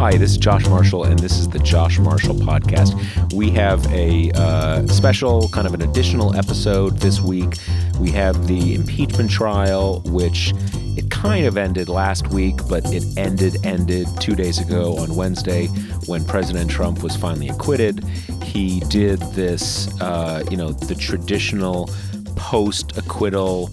Hi, this is Josh Marshall, and this is the Josh Marshall Podcast. We have a uh, special, kind of an additional episode this week. We have the impeachment trial, which it kind of ended last week, but it ended, ended two days ago on Wednesday when President Trump was finally acquitted. He did this, uh, you know, the traditional post acquittal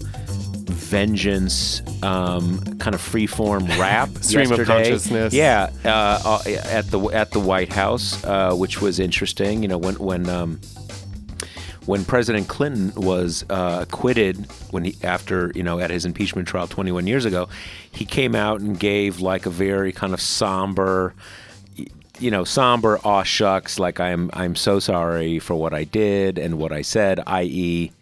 vengeance um, kind of freeform rap Stream of consciousness. Yeah, uh, uh, at the at the White House, uh, which was interesting. You know, when when um, when President Clinton was uh, acquitted, when he after you know at his impeachment trial 21 years ago, he came out and gave like a very kind of somber. You know, somber, aw shucks, like I'm I'm so sorry for what I did and what I said, i.e.,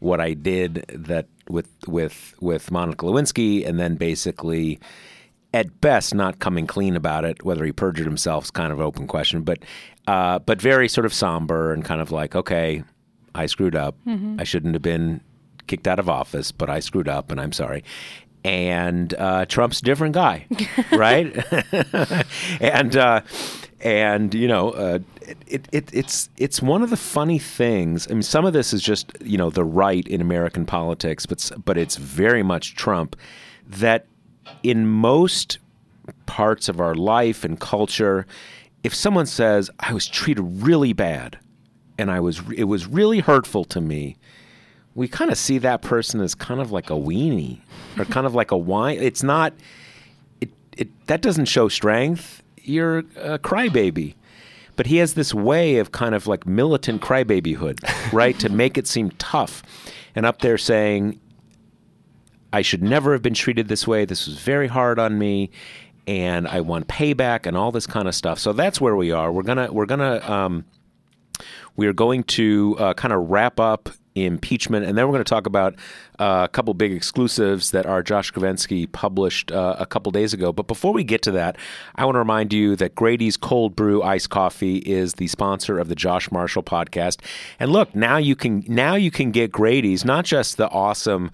what I did that with with with Monica Lewinsky, and then basically, at best, not coming clean about it. Whether he perjured himself is kind of an open question, but uh, but very sort of somber and kind of like, okay, I screwed up. I shouldn't have been kicked out of office, but I screwed up, and I'm sorry. And uh, Trump's a different guy, right? and uh, and you know, uh, it, it it's it's one of the funny things. I mean, some of this is just you know the right in American politics, but but it's very much Trump. That in most parts of our life and culture, if someone says I was treated really bad, and I was it was really hurtful to me, we kind of see that person as kind of like a weenie or kind of like a whine. It's not. It, it that doesn't show strength. You're a crybaby. But he has this way of kind of like militant crybabyhood, right? to make it seem tough. And up there saying, I should never have been treated this way. This was very hard on me, and I want payback and all this kind of stuff. So that's where we are. We're gonna we're gonna um, we are going to uh, kind of wrap up impeachment, and then we're going to talk about uh, a couple big exclusives that our Josh Kovensky published uh, a couple days ago. But before we get to that, I want to remind you that Grady's Cold Brew Iced Coffee is the sponsor of the Josh Marshall podcast. And look, now you can now you can get Grady's, not just the awesome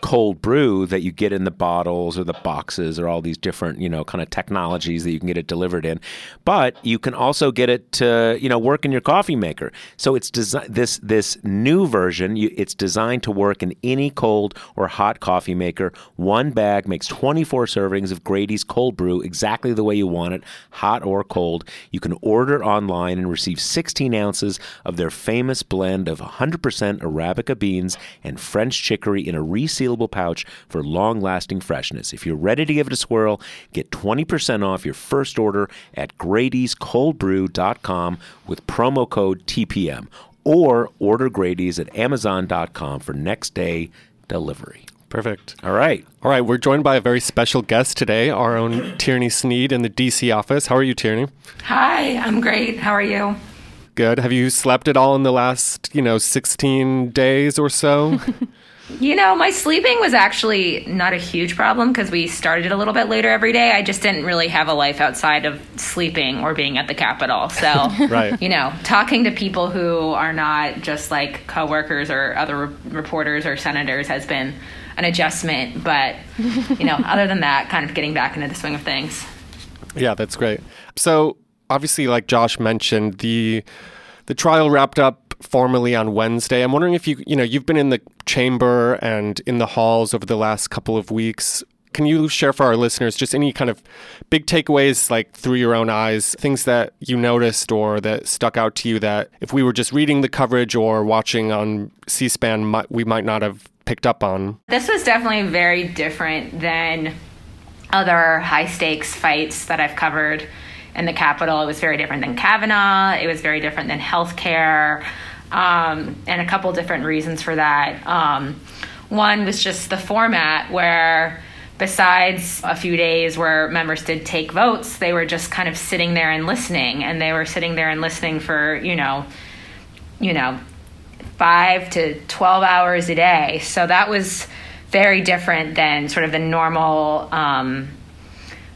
cold brew that you get in the bottles or the boxes or all these different, you know, kind of technologies that you can get it delivered in. But you can also get it to, you know, work in your coffee maker. So it's desi- this this new version, you, it's designed to work in any cold or hot coffee maker. One bag makes 24 servings of Grady's cold brew exactly the way you want it, hot or cold. You can order online and receive 16 ounces of their famous blend of 100% Arabica beans and French chicory in a resealable pouch for long lasting freshness. If you're ready to give it a swirl, get 20% off your first order at Grady'sColdBrew.com with promo code TPM or order Grady's at Amazon.com for next day delivery. Perfect. All right. All right, we're joined by a very special guest today, our own Tierney Sneed in the DC office. How are you, Tierney? Hi, I'm great. How are you? Good. Have you slept at all in the last, you know, 16 days or so? You know, my sleeping was actually not a huge problem because we started a little bit later every day. I just didn't really have a life outside of sleeping or being at the Capitol. So, Right. you know, talking to people who are not just like coworkers or other re- reporters or senators has been an adjustment. But, you know, other than that, kind of getting back into the swing of things. yeah, that's great. So, obviously like Josh mentioned, the the trial wrapped up formally on Wednesday. I'm wondering if you, you know, you've been in the chamber and in the halls over the last couple of weeks. Can you share for our listeners just any kind of big takeaways, like through your own eyes, things that you noticed or that stuck out to you that if we were just reading the coverage or watching on C SPAN, we might not have picked up on? This was definitely very different than other high stakes fights that I've covered in the Capitol. It was very different than Kavanaugh. It was very different than healthcare, um, and a couple different reasons for that. Um, one was just the format where besides a few days where members did take votes, they were just kind of sitting there and listening, and they were sitting there and listening for you know, you know, five to twelve hours a day. So that was very different than sort of the normal. Um,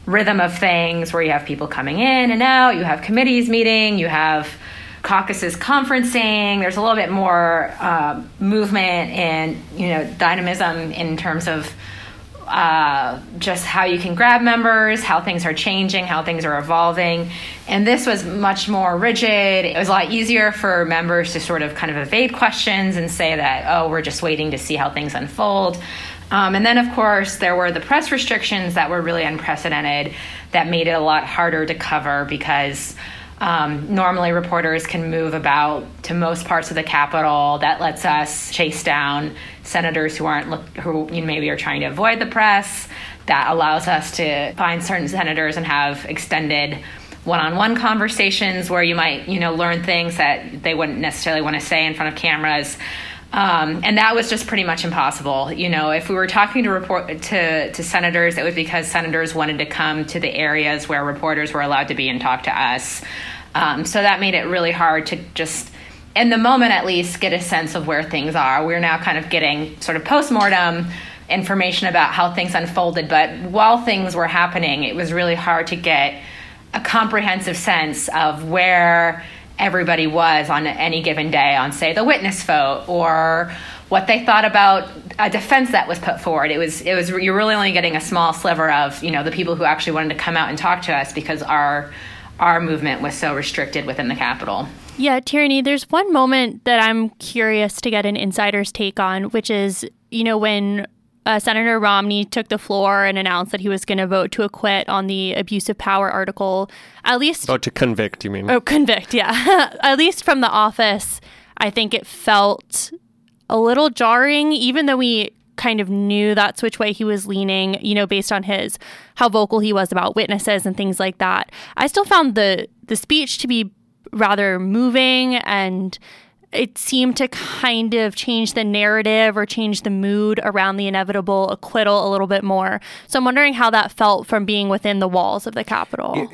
rhythm of things where you have people coming in and out, you have committees meeting, you have caucuses conferencing. There's a little bit more uh, movement and you know dynamism in terms of uh, just how you can grab members, how things are changing, how things are evolving. And this was much more rigid. It was a lot easier for members to sort of kind of evade questions and say that, oh, we're just waiting to see how things unfold. Um, and then, of course, there were the press restrictions that were really unprecedented that made it a lot harder to cover because um, normally reporters can move about to most parts of the Capitol. That lets us chase down senators who aren't look, who you know, maybe are trying to avoid the press. That allows us to find certain senators and have extended one-on-one conversations where you might you know learn things that they wouldn't necessarily want to say in front of cameras. Um, and that was just pretty much impossible. You know, if we were talking to report to, to senators, it was because senators wanted to come to the areas where reporters were allowed to be and talk to us. Um, so that made it really hard to just, in the moment at least, get a sense of where things are. We're now kind of getting sort of post mortem information about how things unfolded, but while things were happening, it was really hard to get a comprehensive sense of where everybody was on any given day on, say, the witness vote or what they thought about a defense that was put forward. It was it was you're really only getting a small sliver of you know the people who actually wanted to come out and talk to us because our our movement was so restricted within the Capitol. Yeah, Tierney, there's one moment that I'm curious to get an insider's take on, which is, you know, when uh, Senator Romney took the floor and announced that he was going to vote to acquit on the abuse of power article. At least. Oh, to convict, you mean? Oh, convict, yeah. at least from the office, I think it felt a little jarring, even though we kind of knew that's which way he was leaning, you know, based on his how vocal he was about witnesses and things like that. I still found the the speech to be rather moving and it seemed to kind of change the narrative or change the mood around the inevitable acquittal a little bit more. So I'm wondering how that felt from being within the walls of the Capitol.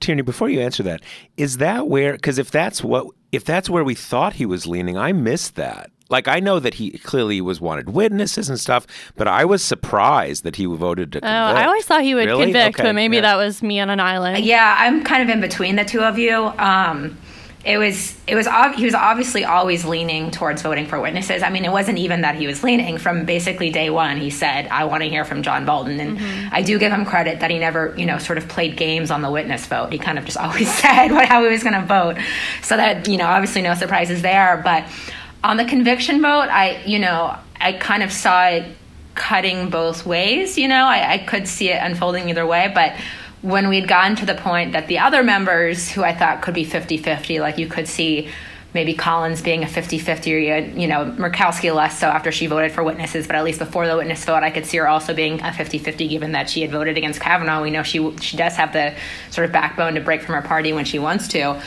Tierney, before you answer that, is that where? Because if that's what, if that's where we thought he was leaning, I missed that. Like I know that he clearly was wanted witnesses and stuff, but I was surprised that he voted to. Convict. Oh, I always thought he would really? convict, okay. but maybe yeah. that was me on an island. Yeah, I'm kind of in between the two of you. Um, it was it was ob- he was obviously always leaning towards voting for witnesses. I mean, it wasn't even that he was leaning from basically day one. He said, "I want to hear from John Bolton," and mm-hmm. I do give him credit that he never, you know, sort of played games on the witness vote. He kind of just always said what how he was going to vote, so that you know, obviously no surprises there. But on the conviction vote, I you know I kind of saw it cutting both ways. You know, I, I could see it unfolding either way, but when we'd gotten to the point that the other members who I thought could be 50 50, like you could see maybe Collins being a 50 50, you know, Murkowski less so after she voted for witnesses, but at least before the witness vote, I could see her also being a 50 50 given that she had voted against Kavanaugh. We know she, she does have the sort of backbone to break from her party when she wants to.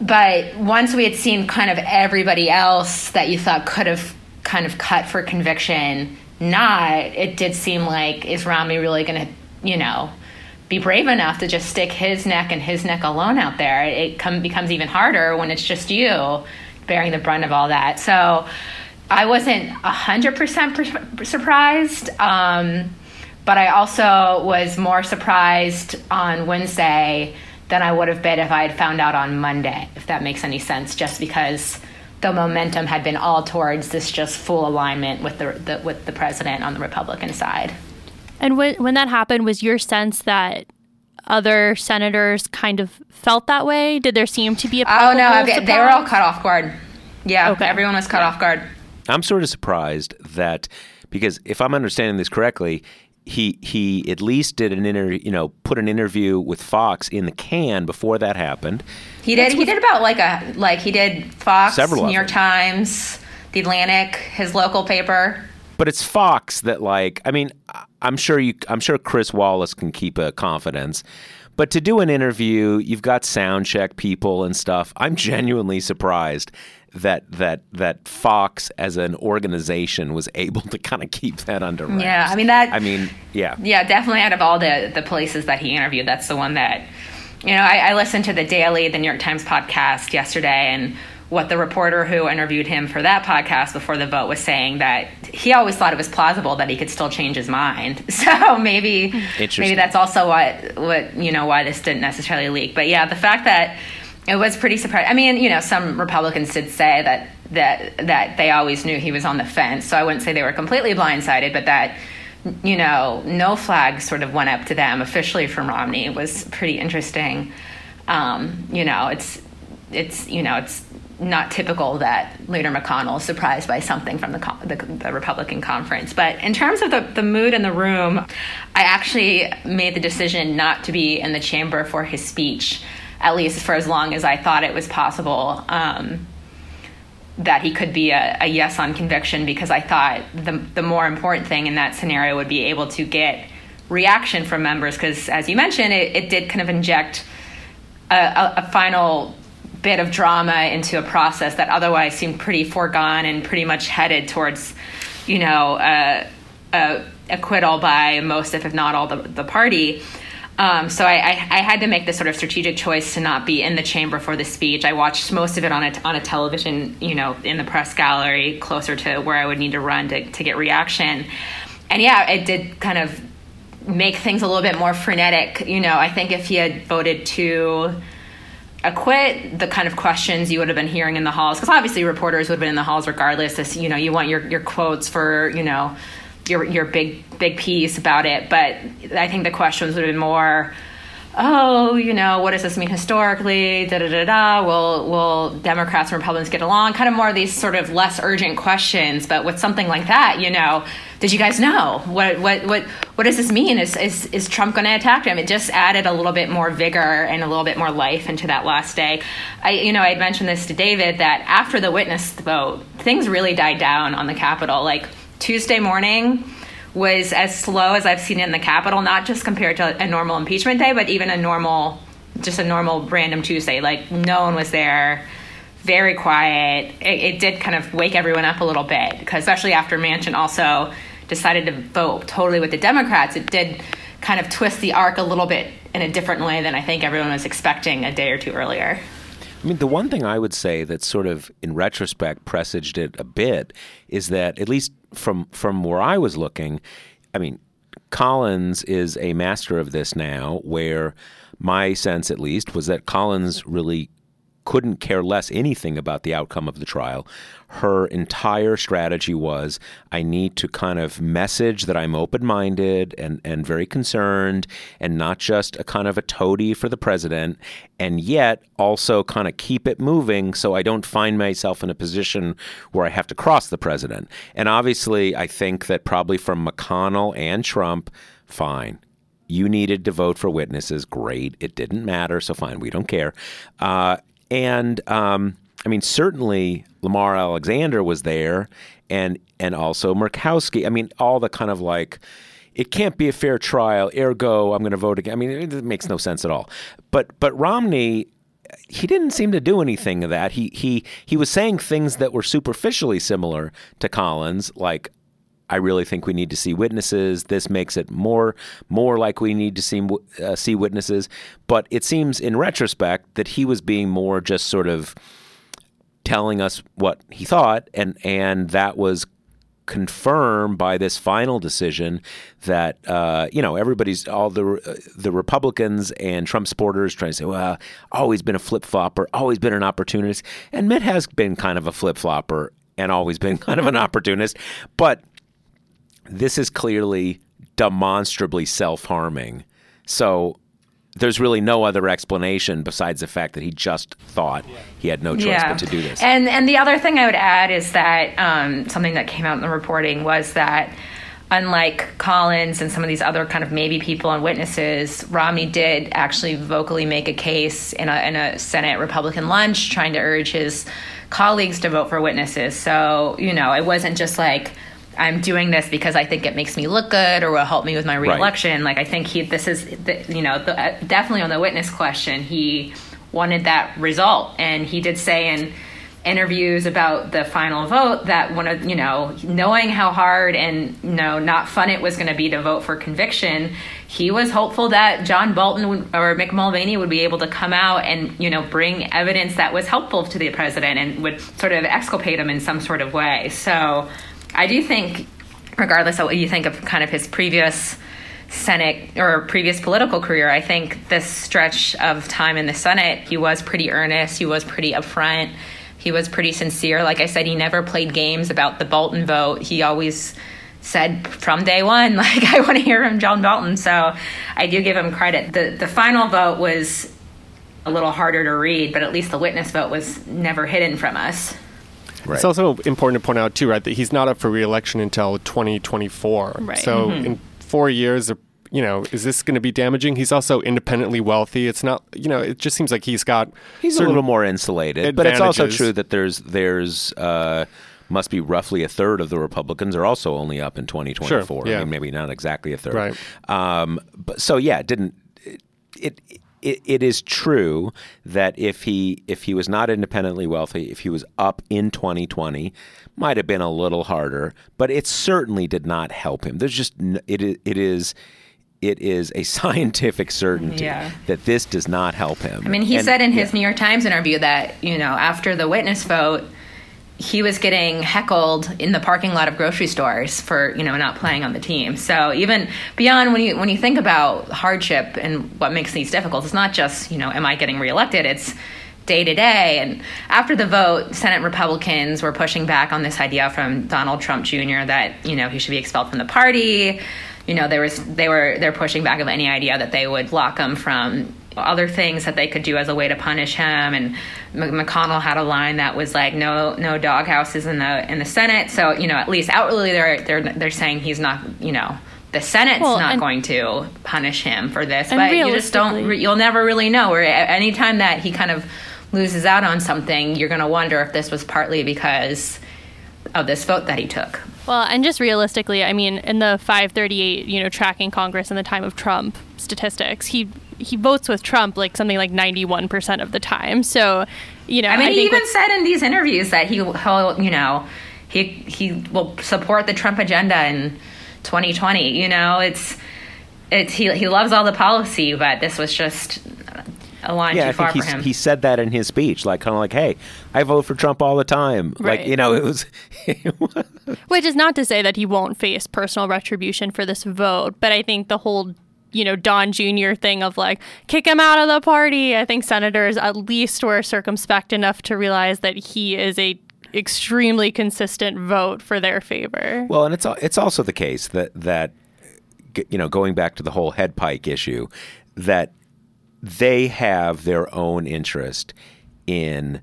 But once we had seen kind of everybody else that you thought could have kind of cut for conviction, not, it did seem like, is Romney really going to, you know, be brave enough to just stick his neck and his neck alone out there. It come, becomes even harder when it's just you bearing the brunt of all that. So I wasn't 100% surprised, um, but I also was more surprised on Wednesday than I would have been if I had found out on Monday, if that makes any sense, just because the momentum had been all towards this just full alignment with the, the with the president on the Republican side. And when when that happened, was your sense that other senators kind of felt that way? Did there seem to be a oh no, they, they were all cut off guard. Yeah, okay. everyone was cut off guard. I'm sort of surprised that because if I'm understanding this correctly, he he at least did an interview, you know, put an interview with Fox in the can before that happened. He did. he did about like a like he did Fox, Several New York Times, The Atlantic, his local paper. But it's Fox that like I mean I'm sure you I'm sure Chris Wallace can keep a confidence. But to do an interview, you've got sound check people and stuff. I'm genuinely surprised that that that Fox as an organization was able to kind of keep that under wraps. Yeah, I mean that. I mean, yeah, yeah, definitely. Out of all the the places that he interviewed, that's the one that you know. I, I listened to the Daily, the New York Times podcast yesterday, and what the reporter who interviewed him for that podcast before the vote was saying that he always thought it was plausible that he could still change his mind. So maybe maybe that's also what what you know why this didn't necessarily leak. But yeah, the fact that it was pretty surprising. I mean, you know, some Republicans did say that that that they always knew he was on the fence. So I wouldn't say they were completely blindsided, but that you know, no flag sort of went up to them officially from Romney was pretty interesting. Um, you know, it's it's you know it's not typical that Leader McConnell is surprised by something from the, the, the, Republican conference. But in terms of the, the mood in the room, I actually made the decision not to be in the chamber for his speech at least for as long as I thought it was possible. Um, that he could be a, a, yes on conviction because I thought the, the more important thing in that scenario would be able to get reaction from members because, as you mentioned, it, it, did kind of inject a, a, a, final bit of drama into a process that otherwise seemed pretty foregone and pretty much headed towards, you know, acquittal by most, if not all, the, the party. Um, so I, I, I, had to make this sort of strategic choice to not be in the chamber for the speech. I watched most of it on a, on a television, you know, in the press gallery, closer to where I would need to run to, to get reaction. And yeah, it did kind of make things a little bit more frenetic. You know, I think if he had voted to acquit, the kind of questions you would have been hearing in the halls, because obviously reporters would have been in the halls regardless. As, you know, you want your, your quotes for, you know, your your big big piece about it, but I think the questions would have been more, oh, you know, what does this mean historically? Da da da da. Will will Democrats and Republicans get along? Kind of more of these sort of less urgent questions. But with something like that, you know, did you guys know what what what what does this mean? Is is is Trump going to attack him? It just added a little bit more vigor and a little bit more life into that last day. I you know I mentioned this to David that after the witness vote, things really died down on the Capitol. Like Tuesday morning was as slow as I've seen it in the Capitol, not just compared to a normal impeachment day, but even a normal, just a normal random Tuesday. Like no one was there, very quiet. It, it did kind of wake everyone up a little bit because, especially after Manchin also decided to vote totally with the Democrats, it did kind of twist the arc a little bit in a different way than I think everyone was expecting a day or two earlier. I mean, the one thing I would say that sort of, in retrospect, presaged it a bit is that, at least from from where I was looking, I mean, Collins is a master of this now. Where my sense, at least, was that Collins really couldn't care less anything about the outcome of the trial. Her entire strategy was I need to kind of message that I'm open minded and, and very concerned and not just a kind of a toady for the president, and yet also kind of keep it moving so I don't find myself in a position where I have to cross the president. And obviously, I think that probably from McConnell and Trump, fine you needed to vote for witnesses. Great. It didn't matter. So fine. We don't care. Uh, and um, I mean, certainly Lamar Alexander was there, and and also Murkowski. I mean, all the kind of like. It can't be a fair trial. Ergo, I'm going to vote again. I mean, it makes no sense at all. But but Romney, he didn't seem to do anything of that. He he he was saying things that were superficially similar to Collins, like I really think we need to see witnesses. This makes it more more like we need to see uh, see witnesses. But it seems, in retrospect, that he was being more just sort of telling us what he thought, and and that was confirmed by this final decision that uh, you know everybody's all the uh, the Republicans and Trump supporters trying to say, well, always been a flip flopper, always been an opportunist, and Mitt has been kind of a flip flopper and always been kind of an opportunist, but this is clearly demonstrably self harming. So there's really no other explanation besides the fact that he just thought he had no choice yeah. but to do this. And and the other thing I would add is that um, something that came out in the reporting was that unlike Collins and some of these other kind of maybe people and witnesses, Romney did actually vocally make a case in a, in a Senate Republican lunch trying to urge his colleagues to vote for witnesses. So, you know, it wasn't just like I'm doing this because I think it makes me look good or will help me with my reelection. Right. Like I think he, this is, the, you know, the, uh, definitely on the witness question, he wanted that result, and he did say in interviews about the final vote that one of you know knowing how hard and you know not fun it was going to be to vote for conviction he was hopeful that john bolton or mick mulvaney would be able to come out and you know bring evidence that was helpful to the president and would sort of exculpate him in some sort of way so i do think regardless of what you think of kind of his previous Senate or previous political career, I think this stretch of time in the Senate, he was pretty earnest. He was pretty upfront. He was pretty sincere. Like I said, he never played games about the Bolton vote. He always said from day one, like, I want to hear from John Bolton. So I do give him credit. The, the final vote was a little harder to read, but at least the witness vote was never hidden from us. Right. It's also important to point out, too, right, that he's not up for reelection until 2024. Right. So mm-hmm. in four years, you know, is this going to be damaging? He's also independently wealthy. It's not, you know, it just seems like he's got he's a little more insulated. Advantages. But it's also true that there's there's uh, must be roughly a third of the Republicans are also only up in 2024. Sure, yeah. I mean, maybe not exactly a third. Right. Um, but so yeah, it didn't it, it it, it is true that if he if he was not independently wealthy, if he was up in 2020, might have been a little harder, but it certainly did not help him. There's just it it is it is a scientific certainty yeah. that this does not help him. I mean, he and, said in his yeah. New York Times interview that, you know, after the witness vote, he was getting heckled in the parking lot of grocery stores for, you know, not playing on the team. So even beyond when you when you think about hardship and what makes these difficult, it's not just, you know, am I getting reelected? It's day to day. And after the vote, Senate Republicans were pushing back on this idea from Donald Trump Jr. that, you know, he should be expelled from the party you know, there was they were they're pushing back of any idea that they would lock him from other things that they could do as a way to punish him. And McConnell had a line that was like, "No, no doghouses in the in the Senate." So you know, at least outwardly, they're they're they're saying he's not, you know. The Senate's well, not going to punish him for this, but you just don't. You'll never really know. Or anytime that he kind of loses out on something, you're going to wonder if this was partly because of this vote that he took. Well, and just realistically, I mean, in the 538, you know, tracking Congress in the time of Trump statistics, he he votes with Trump like something like 91% of the time. So, you know, I mean, I he even said in these interviews that he will, you know, he he will support the Trump agenda in 2020. You know, it's it's he he loves all the policy, but this was just a line yeah, too far for him. He said that in his speech, like kind of like, "Hey, I vote for Trump all the time." Right. Like you know, it was. Which is not to say that he won't face personal retribution for this vote, but I think the whole you know Don Jr. thing of like kick him out of the party. I think senators at least were circumspect enough to realize that he is a extremely consistent vote for their favor. Well, and it's it's also the case that that you know going back to the whole head pike issue that they have their own interest in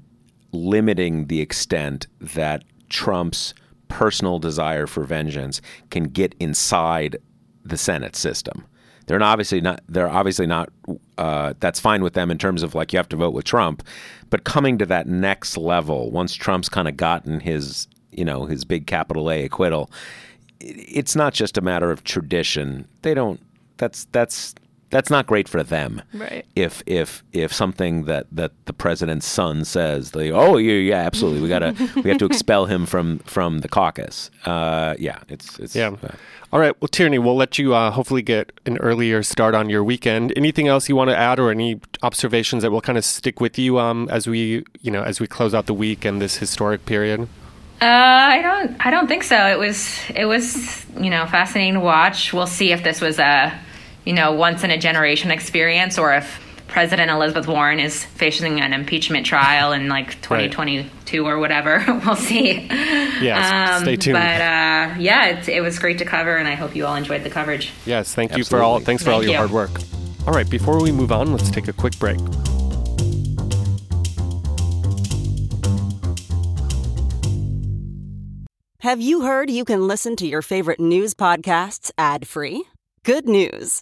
limiting the extent that Trump's personal desire for vengeance can get inside the Senate system. They're obviously not. They're obviously not. Uh, that's fine with them in terms of like you have to vote with Trump, but coming to that next level, once Trump's kind of gotten his, you know, his big capital A acquittal, it's not just a matter of tradition. They don't. That's that's that's not great for them. Right. If if if something that that the president's son says, they oh yeah yeah absolutely we gotta we have to expel him from from the caucus. Uh, yeah, it's it's yeah. Uh, all right. Well, Tierney, we'll let you uh, hopefully get an earlier start on your weekend. Anything else you want to add, or any observations that will kind of stick with you um, as we you know as we close out the week and this historic period? Uh, I don't. I don't think so. It was. It was. You know, fascinating to watch. We'll see if this was a you know, once in a generation experience or if President Elizabeth Warren is facing an impeachment trial in like 2022 right. or whatever. we'll see. Yeah, um, stay tuned. But uh, yeah, it, it, was great to cover, and I hope you all enjoyed the coverage. Yes, thank you for all. Thanks for all your you. hard work. All right, before we move on, let's take a quick break. Have you heard you can listen to your favorite news podcasts ad free? Good news.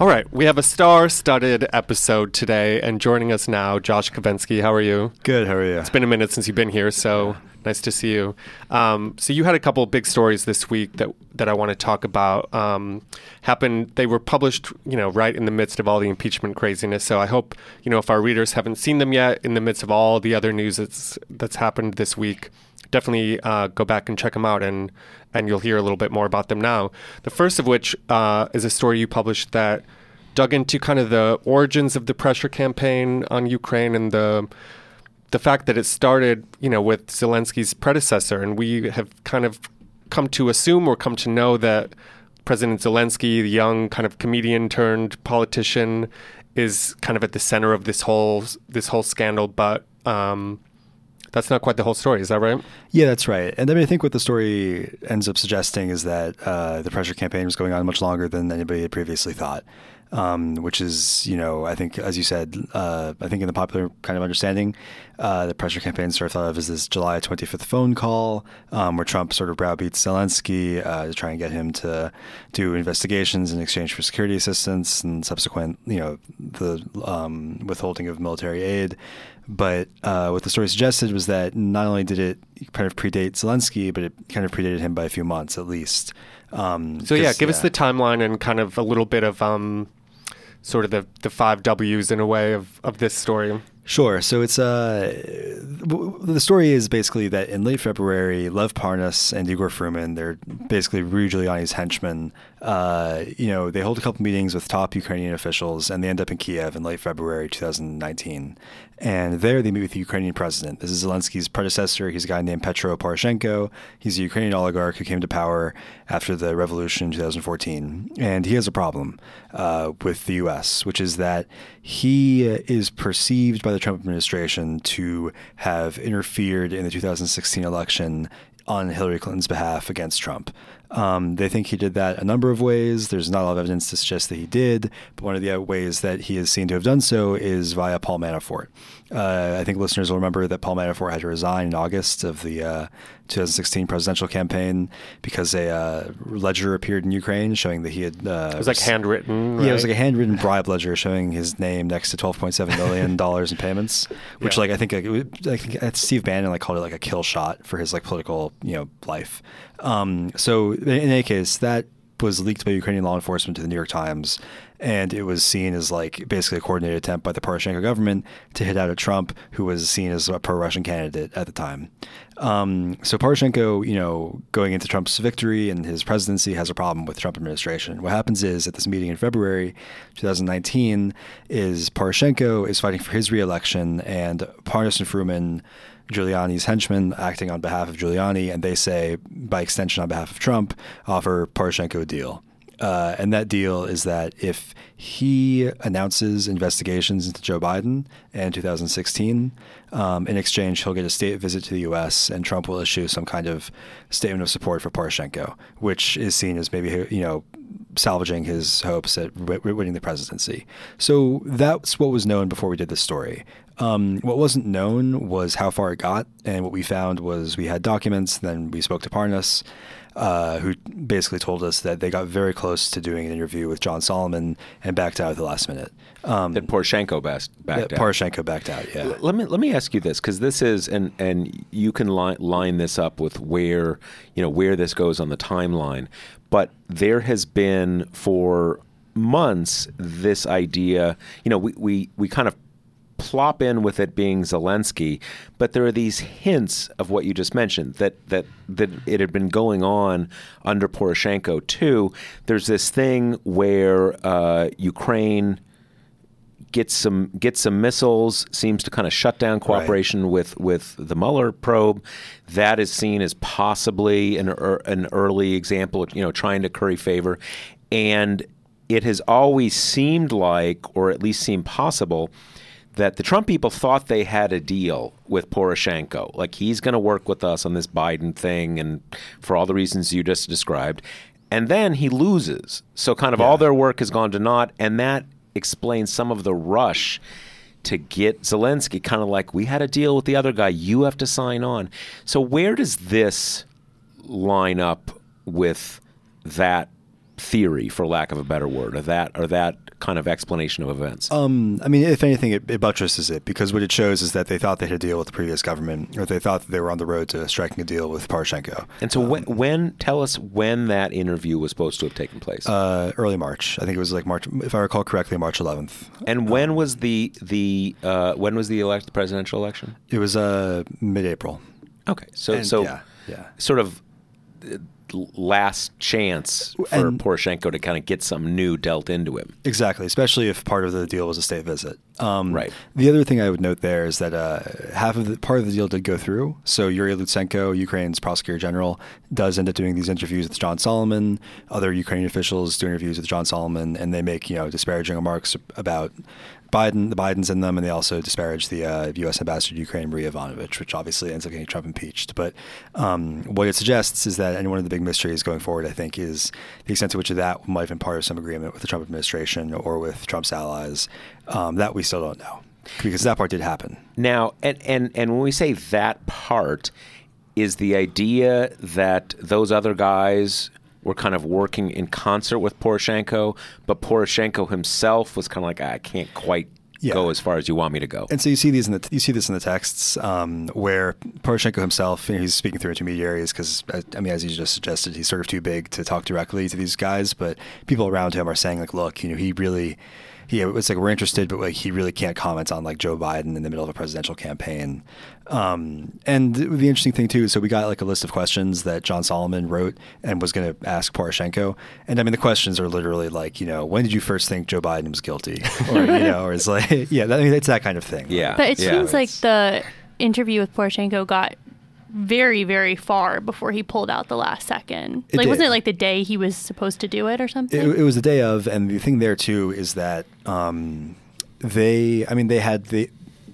All right, we have a star-studded episode today, and joining us now, Josh Kovensky. How are you? Good. How are you? It's been a minute since you've been here, so nice to see you. Um, so you had a couple of big stories this week that that I want to talk about. Um, happened. They were published, you know, right in the midst of all the impeachment craziness. So I hope, you know, if our readers haven't seen them yet, in the midst of all the other news that's that's happened this week, definitely uh, go back and check them out, and and you'll hear a little bit more about them now. The first of which uh, is a story you published that dug into kind of the origins of the pressure campaign on Ukraine and the the fact that it started, you know, with Zelensky's predecessor, and we have kind of come to assume or come to know that President Zelensky, the young kind of comedian turned politician, is kind of at the center of this whole this whole scandal. But um, that's not quite the whole story. Is that right? Yeah, that's right. And I mean, I think what the story ends up suggesting is that uh, the pressure campaign was going on much longer than anybody had previously thought. Um, which is, you know, I think, as you said, uh, I think in the popular kind of understanding, uh, the pressure campaign sort of thought of as this July 25th phone call um, where Trump sort of browbeats Zelensky uh, to try and get him to do investigations in exchange for security assistance and subsequent, you know, the um, withholding of military aid. But uh, what the story suggested was that not only did it kind of predate Zelensky, but it kind of predated him by a few months at least. Um, so yeah, give yeah. us the timeline and kind of a little bit of um, sort of the, the five W's in a way of, of this story. Sure. So it's uh, the story is basically that in late February, Lev Parnas and Igor Fruman, they're basically Rudy Giuliani's henchmen. Uh, you know, they hold a couple meetings with top Ukrainian officials, and they end up in Kiev in late February 2019. And there they meet with the Ukrainian president. This is Zelensky's predecessor. He's a guy named Petro Poroshenko. He's a Ukrainian oligarch who came to power after the revolution in 2014. And he has a problem uh, with the U.S., which is that he is perceived by the Trump administration to have interfered in the 2016 election on Hillary Clinton's behalf against Trump. Um, they think he did that a number of ways. There's not a lot of evidence to suggest that he did, but one of the ways that he is seen to have done so is via Paul Manafort. Uh, I think listeners will remember that Paul Manafort had to resign in August of the uh, 2016 presidential campaign because a uh, ledger appeared in Ukraine showing that he had. Uh, it was like handwritten. Right? Yeah, it was like a handwritten bribe ledger showing his name next to 12.7 million dollars in payments, which yeah. like I think like, I think Steve Bannon like called it like a kill shot for his like political you know life. Um, so in any case, that was leaked by Ukrainian law enforcement to the New York Times, and it was seen as like basically a coordinated attempt by the Poroshenko government to hit out at Trump, who was seen as a pro-Russian candidate at the time. Um, so Poroshenko, you know, going into Trump's victory and his presidency, has a problem with Trump administration. What happens is at this meeting in February 2019, is Poroshenko is fighting for his reelection, and Parnas and Fruman Giuliani's henchmen acting on behalf of Giuliani, and they say, by extension, on behalf of Trump, offer Poroshenko a deal. Uh, and that deal is that if he announces investigations into Joe Biden in 2016, um, in exchange, he'll get a state visit to the U.S. and Trump will issue some kind of statement of support for Poroshenko, which is seen as maybe you know salvaging his hopes at winning the presidency. So that's what was known before we did this story. Um, what wasn't known was how far it got, and what we found was we had documents. Then we spoke to Parnas, uh, who basically told us that they got very close to doing an interview with John Solomon and backed out at the last minute. Um, that Poroshenko backed, backed out. Poroshenko backed out. Yeah. Let me let me ask you this because this is and and you can line, line this up with where you know where this goes on the timeline, but there has been for months this idea. You know, we we we kind of plop in with it being Zelensky, but there are these hints of what you just mentioned that that that it had been going on under Poroshenko too. There's this thing where uh, Ukraine gets some gets some missiles, seems to kind of shut down cooperation right. with with the Mueller probe. That is seen as possibly an an early example, of, you know, trying to curry favor, and it has always seemed like, or at least seemed possible, that the Trump people thought they had a deal with Poroshenko. Like he's going to work with us on this Biden thing and for all the reasons you just described. And then he loses. So kind of yeah. all their work has gone to naught. And that explains some of the rush to get Zelensky kind of like, we had a deal with the other guy. You have to sign on. So where does this line up with that theory, for lack of a better word, or that or that kind of explanation of events? Um, I mean, if anything, it, it buttresses it because what it shows is that they thought they had a deal with the previous government, or they thought that they were on the road to striking a deal with Poroshenko. and so when, when tell us when that interview was supposed to have taken place, Uh, early March, I think it was like March, if I recall correctly, March 11th. and when was the the uh, when was the elect the presidential election? It was uh, mid-April. Okay, so And- so yeah, yeah. sort of last chance for And- Poroshenko to kind of get some new dealt into him. Exactly, especially if part of the deal was a state visit. Um, Right. The other thing I would note there is that uh, half of the part of the deal did go through. So Yuri Lutsenko, Ukraine's prosecutor general, does end up doing these interviews with John Solomon. Other Ukrainian officials do interviews with John Solomon, and they make you know disparaging remarks about Biden, the Bidens in them, and they also disparage the uh, U.S. ambassador to Ukraine, Maria Yovanovitch, which obviously ends up getting Trump impeached. But um, what it suggests is that, and one of the big mysteries going forward, I think, is the extent to which that might have been part of some agreement with the Trump administration or with Trump's allies. Um, that we still don't know because that part did happen. Now, and, and, and when we say that part, is the idea that those other guys were kind of working in concert with Poroshenko, but Poroshenko himself was kind of like, I can't quite Yeah. go as far as you want me to go. And so you see these in the you see this in the texts um, where Poroshenko himself, you know, he's speaking through intermediaries because I mean, as you just suggested, he's sort of too big to talk directly to these guys. But people around him are saying like, look, you know, he really. Yeah, it's like we're interested, but like he really can't comment on like Joe Biden in the middle of a presidential campaign. Um, and the interesting thing too, so we got like a list of questions that John Solomon wrote and was going to ask Poroshenko. And I mean, the questions are literally like, you know, when did you first think Joe Biden was guilty, or you know, or it's like, yeah, I mean, it's that kind of thing. Yeah. But it yeah. seems like the interview with Poroshenko got very, very far before he pulled out the last second. It like, wasn't it like the day he was supposed to do it or something? It, it was the day of, and the thing there too is that um, they, I mean, they had the.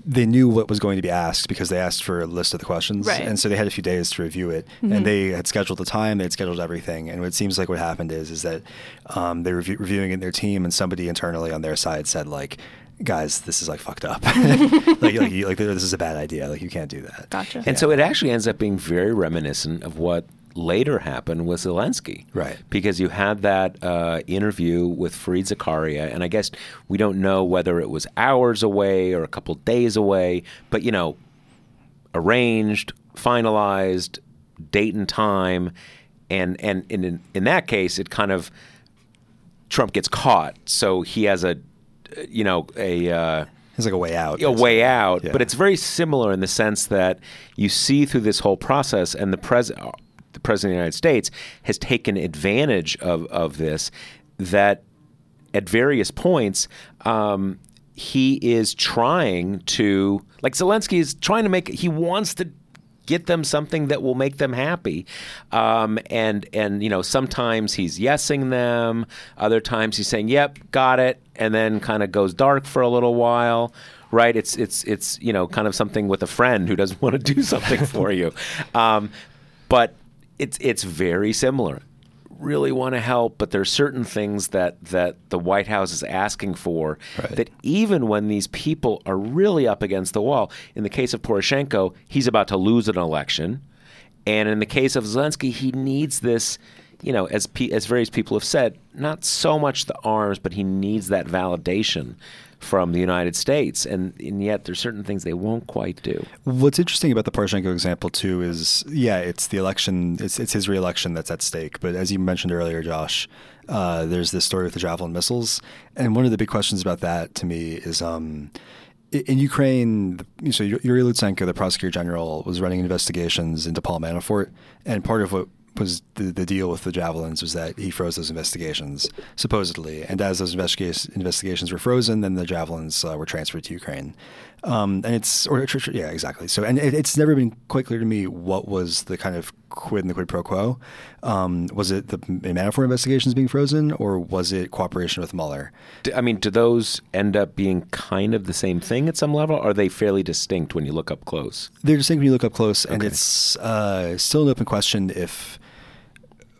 They knew what was going to be asked because they asked for a list of the questions, Right. and so they had a few days to review it. And they had scheduled the time, they had scheduled everything. And it seems like what happened is, is that um, they were reviewing it in their team, and somebody internally on their side said, like, "Guys, this is like fucked up. like, like, you, like, this is a bad idea. Like, you can't do that." Gotcha. And so it actually ends up being very reminiscent of what later happened with Zelensky. Right. Because you had that uh, interview with Fareed Zakaria, and I guess we don't know whether it was hours away or a couple days away, but you know, arranged, finalized, date and time, and and, and in, in that case, it kind of Trump gets caught, so he has a, you know, a. Uh, It's like a way out. a way out, Yeah. but it's very similar in the sense that you see through this whole process, and the president, the president of the United States, has taken advantage of of this. That at various points, um, he is trying to, like Zelensky is trying to make. He wants to get them something that will make them happy. Um, and and you know sometimes he's yesing them, other times he's saying, "Yep, got it," and then kind of goes dark for a little while. Right? It's it's it's you know kind of something with a friend who doesn't want to do something for you. Um, but it's it's very similar. Really want to help, but there's certain things that that the White House is asking for Right. that even when these people are really up against the wall. In the case of Poroshenko, he's about to lose an election, and in the case of Zelensky, he needs this. You know, as pe- as various people have said, not so much the arms, but he needs that validation from the United States, and and yet there's certain things they won't quite do. What's interesting about the Poroshenko example too is, yeah, it's the election, it's it's his reelection that's at stake. But as you mentioned earlier, Josh, uh, there's this story with the javelin missiles, and one of the big questions about that to me is, um, in Ukraine, so Yuri Lutsenko, the prosecutor general, was running investigations into Paul Manafort, and part of what was the, the deal with the javelins was that he froze those investigations supposedly, and as those investiga- investigations were frozen, then the javelins uh, were transferred to Ukraine. Um, and it's or yeah, exactly. So and it, it's never been quite clear to me what was the kind of quid and the quid pro quo. Um, was it the Manafort investigations being frozen, or was it cooperation with Mueller? I mean, do those end up being kind of the same thing at some level? Or are they fairly distinct when you look up close? They're distinct when you look up close, and it's uh, still an open question if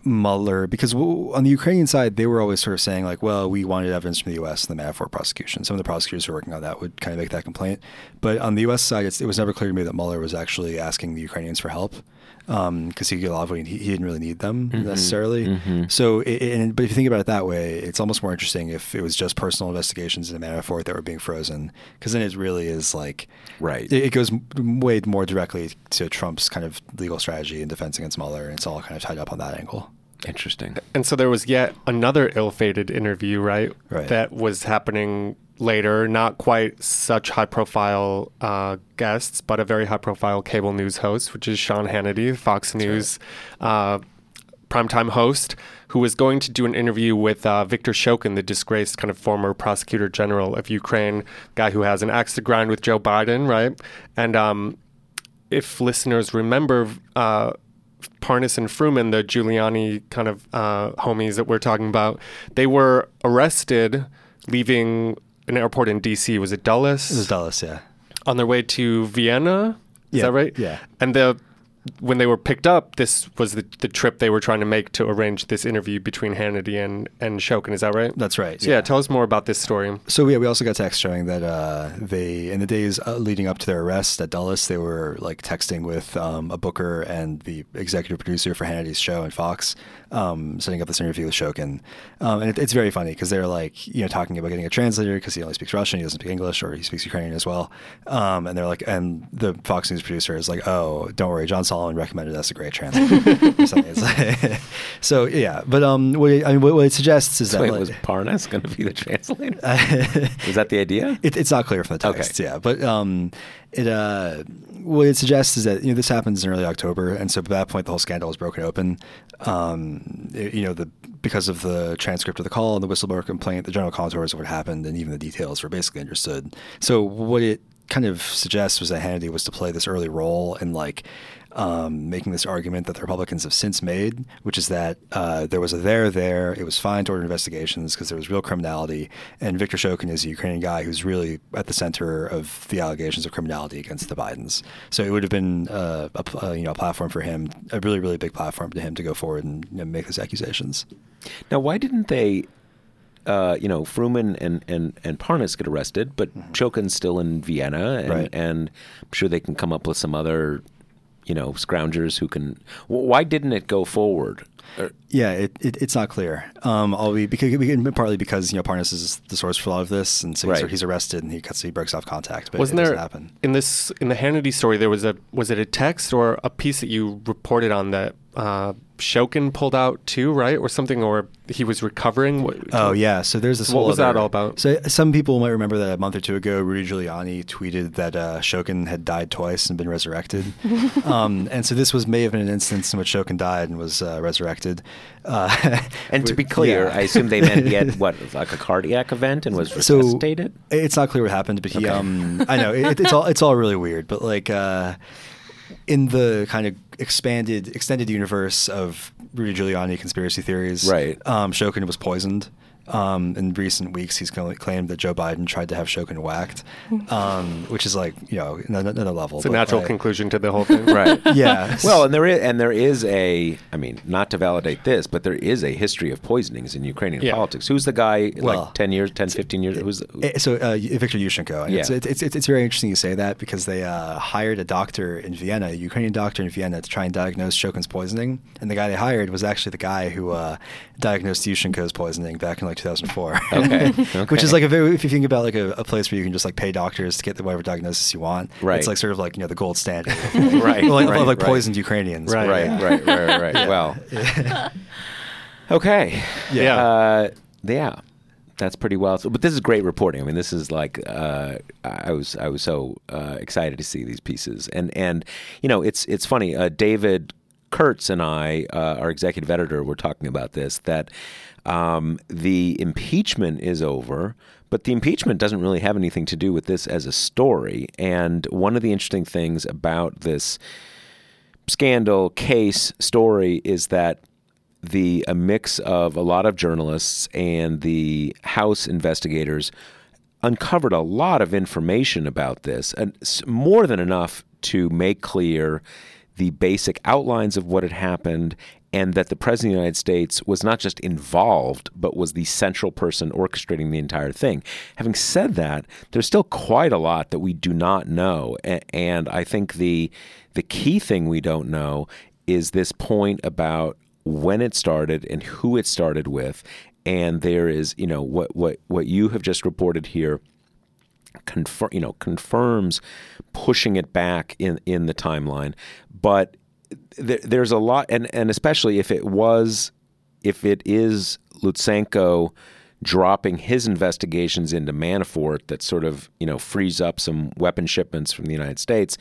Mueller, because on the Ukrainian side, they were always sort of saying like, well, we wanted evidence from the U.S. in the Manafort prosecution. Some of the prosecutors who are working on that would kind of make that complaint. But on the U.S. side, it was never clear to me that Mueller was actually asking the Ukrainians for help because um, he could a lot of he, he, didn't really need them Mm-hmm. necessarily. So, it, and, but if you think about it that way, it's almost more interesting if it was just personal investigations into Manafort that were being frozen, because then it really is like Right. It, it goes way more directly to Trump's kind of legal strategy and defense against Mueller, and it's all kind of tied up on that angle. Interesting. And so there was yet another ill-fated interview, right? Right. That was happening later. Not quite such high-profile uh, guests, but a very high-profile cable news host, which is Sean Hannity, Fox News uh, primetime host, who was going to do an interview with uh, Viktor Shokin, the disgraced kind of former prosecutor general of Ukraine, guy who has an axe to grind with Joe Biden, right? And um, if listeners remember, uh, Parnas and Fruman, the Giuliani kind of uh, homies that we're talking about, they were arrested leaving an airport in D.C. Was it Dulles? This is Dulles, yeah. on their way to Vienna. Is Yeah, that right? yeah. And the when they were picked up, this was the, the trip they were trying to make to arrange this interview between Hannity and and Shokin. Is that right? That's right. So yeah, tell us more about this story. So yeah, we also got text showing that uh, they, in the days uh, leading up to their arrest at Dulles, they were like texting with um, a booker and the executive producer for Hannity's show and Fox, um, setting up this interview with Shokin. Um, and it, it's very funny because they're like, you know, talking about getting a translator because he only speaks Russian, he doesn't speak English, or he speaks Ukrainian as well. Um, and they're like, and the Fox News producer is like, oh, don't worry, John Solomon recommended us a great translator. or something. It's like- so yeah, but um, what it, I mean, what, what it suggests is So that wait, like- was Parnas going to be the translator? was that the idea? it, it's not clear from the Okay. text, yeah. But um, it uh, what it suggests is that you know this happens in early October, and so at that point the whole scandal is broken open. Um, you know the because of the transcript of the call and the whistleblower complaint, the general contours of what happened, and even the details were basically understood. So what it kind of suggests was that Hannity was to play this early role in like um, making this argument that the Republicans have since made, which is that uh, there was a there there, it was fine to order investigations because there was real criminality, and Viktor Shokin is a Ukrainian guy who's really at the center of the allegations of criminality against the Bidens. So it would have been uh, a, uh, you know a platform for him, a really really big platform to him to go forward and you know, make those accusations. Now, why didn't they, uh, you know, Fruman and, and, and Parnas get arrested, but Shokin's still in Vienna, and, Mm-hmm. Right. and I'm sure they can come up with some other, you know, scroungers who can. Why didn't it go forward? Yeah, it, it, it's not clear. Um, I'll be because partly because you know Parnas is the source for a lot of this, and so he's, Right. he's arrested and he cuts he breaks off contact. But Wasn't it there happen? in this in the Hannity story? There was a was it a text or a piece that you reported on that uh, Shokin pulled out too, right, or something, or he was recovering? What, Oh yeah, so there's this. What whole was that all about? So some people might remember that a month or two ago, Rudy Giuliani tweeted that uh, Shokin had died twice and been resurrected, um, and so this was may have been an instance in which Shokin died and was uh, resurrected. Uh, and to be clear, yeah. I assume they meant he had what, like a cardiac event and was So resuscitated. it's not clear what happened, but he. Okay. Um, I know it, it's all it's all really weird, but like uh, in the kind of expanded extended universe of Rudy Giuliani conspiracy theories, Right. Um, Shokin was poisoned. Um, in recent weeks, he's claimed that Joe Biden tried to have Shokin whacked, um, which is like you know another, another level. it's a natural like- conclusion to the whole thing, Right. Yeah. Well, and there is, and there is a, I mean, not to validate this, but there is a history of poisonings in Ukrainian Yeah. politics. Who's the guy, Well, like 10 years, 10, 15 years? Who's the, So uh, Viktor Yushchenko. And it's, Yeah. it's, it's, it's very interesting you say that because they uh, hired a doctor in Vienna, a Ukrainian doctor in Vienna, to try and diagnose Shokin's poisoning. And the guy they hired was actually the guy who uh, diagnosed Yushchenko's poisoning back in like 2004. Okay, Which is like a very, if you think about like a, a place where you can just like pay doctors to get the whatever diagnosis you want. Right. It's like sort of like, you know, the gold standard. Right, Well, like, right, like right. poisoned Ukrainians. Right. right, right, right, right, right. Well, okay. Yeah. Uh, yeah. That's pretty well. So, but this is great reporting. I mean, this is like uh, I was I was so uh, excited to see these pieces, and and you know it's it's funny. Uh, David Kurtz and I, uh, our executive editor, were talking about this that um, the impeachment is over, but the impeachment doesn't really have anything to do with this as a story. And one of the interesting things about this scandal case story is that the a mix of a lot of journalists and the House investigators uncovered a lot of information about this, and more than enough to make clear the basic outlines of what had happened and that the president of the United States was not just involved, but was the central person orchestrating the entire thing. Having said that, there's still quite a lot that we do not know, and I think the the key thing we don't know is this point about when it started and who it started with, and there is you know what what what you have just reported here confirm you know confirms pushing it back in in the timeline but th- there's a lot and and especially if it was if it is Lutsenko dropping his investigations into Manafort that sort of you know frees up some weapon shipments from the United States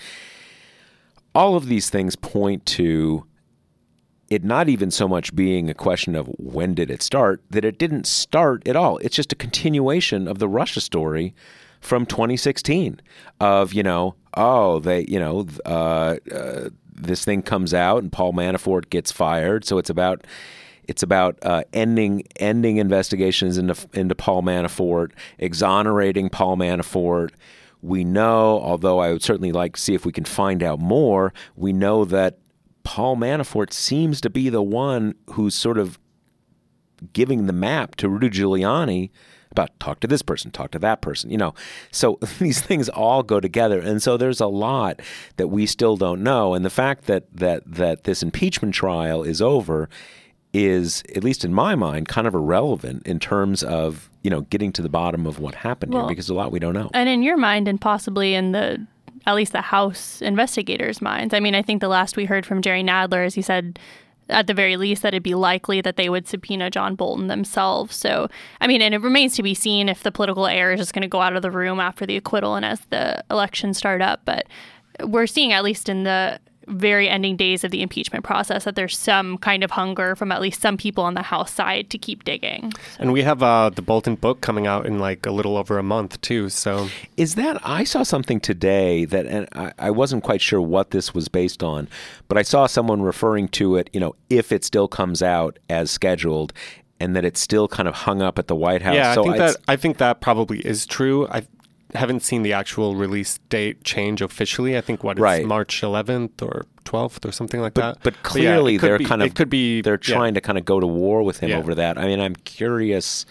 all of these things point to it not even so much being a question of when did it start, that it didn't start at all. It's just a continuation of the Russia story from 2016 of, you know, oh, they, you know, uh, uh, this thing comes out and Paul Manafort gets fired. So it's about it's about uh, ending ending investigations into into Paul Manafort, exonerating Paul Manafort. We know, although I would certainly like to see if we can find out more. We know that Paul Manafort seems to be the one who's sort of giving the map to Rudy Giuliani about talk to this person, talk to that person, you know. So these things all go together. And so there's a lot that we still don't know. And the fact that that that this impeachment trial is over is, at least in my mind, kind of irrelevant in terms of, you know, getting to the bottom of what happened Well, here because a lot we don't know. And in your mind, and possibly in the at least the House investigators' minds. I mean, I think the last we heard from Jerry Nadler is he said at the very least that it'd be likely that they would subpoena John Bolton themselves. So, I mean, and it remains to be seen if the political air is just going to go out of the room after the acquittal and as the elections start up. But we're seeing, at least in the very ending days of the impeachment process, that there's some kind of hunger from at least some people on the House side to keep digging. And we have uh, the Bolton book coming out in like a little over a month too. So Is that I saw something today that, and I, I wasn't quite sure what this was based on, but I saw someone referring to it, you know, if it still comes out as scheduled, and that it's still kind of hung up at the White House. yeah, so I think it's- that I think that probably is true. I haven't seen the actual release date change officially. I think what it's Right. March 11th or 12th or something like But, that. but clearly it could they're be- kind of it could be they're yeah. trying to kind of go to war with him Yeah. over that. I mean, I'm curious.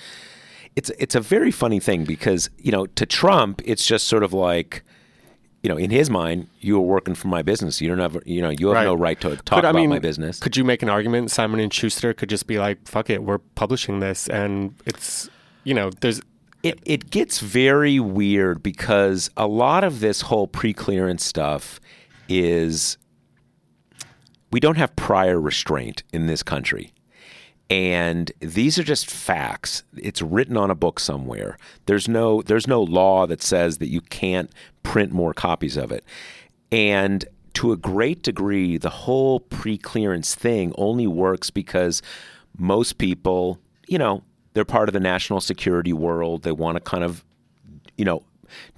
It's it's a very funny thing because you know to Trump it's just sort of like. You know, in his mind, you are working for my business. You don't have, you know, you have Right. no right to talk Could- I about mean, my business. Could you make an argument Simon and Schuster could just be like, "Fuck it, we're publishing this," and it's you know, there's It it gets very weird because a lot of this whole pre-clearance stuff is we don't have prior restraint in this country. And these are just facts. It's written on a book somewhere. There's no there's no law that says that you can't print more copies of it. And to a great degree, the whole pre-clearance thing only works because most people, you know, they're part of the national security world. They want to kind of you know,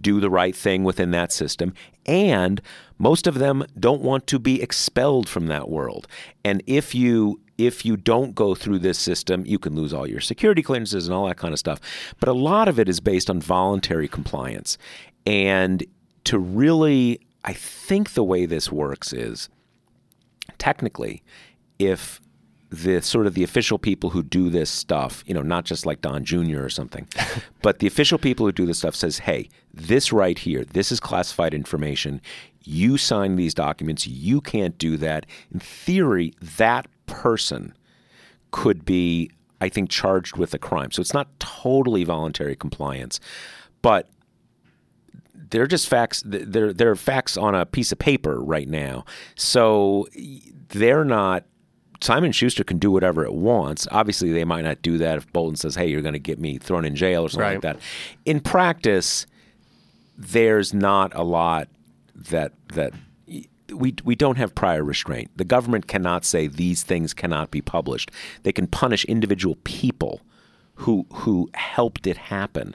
do the right thing within that system. And most of them don't want to be expelled from that world. And if you if you don't go through this system, you can lose all your security clearances and all that kind of stuff. But a lot of it is based on voluntary compliance. And to really I think the way this works is technically if the sort of the official people who do this stuff, you know, not just like Don Jr. or something, but the official people who do this stuff says, hey, this right here, this is classified information. You sign these documents. You can't do that. In theory, that person could be, I think, charged with a crime. So it's not totally voluntary compliance, but they're just facts. They're they're facts on a piece of paper right now. So they're not. Simon Schuster can do whatever it wants. Obviously, they might not do that if Bolton says, "Hey, you're going to get me thrown in jail" or something like that. In practice, there's not a lot that that we we don't have prior restraint. The government cannot say these things cannot be published. They can punish individual people who who helped it happen.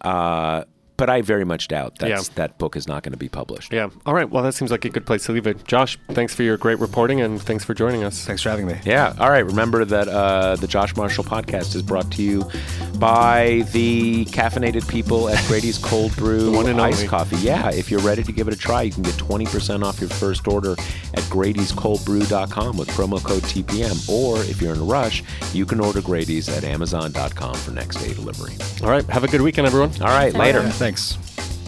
Uh, but I very much doubt that Yeah. that book is not going to be published. Yeah. All right. Well, that seems like a good place to leave it. Josh, thanks for your great reporting and thanks for joining us. Thanks for having me. Yeah. All right. Remember that uh, the Josh Marshall podcast is brought to you by the caffeinated people at Grady's Cold Brew one and Iced only. Coffee. Yeah. If you're ready to give it a try, you can get 20% off your first order at Grady'sColdBrew.com with promo code TPM. Or if you're in a rush, you can order Grady's at Amazon.com for next day delivery. All right. Have a good weekend, everyone. All right. Later. Yeah, Thanks.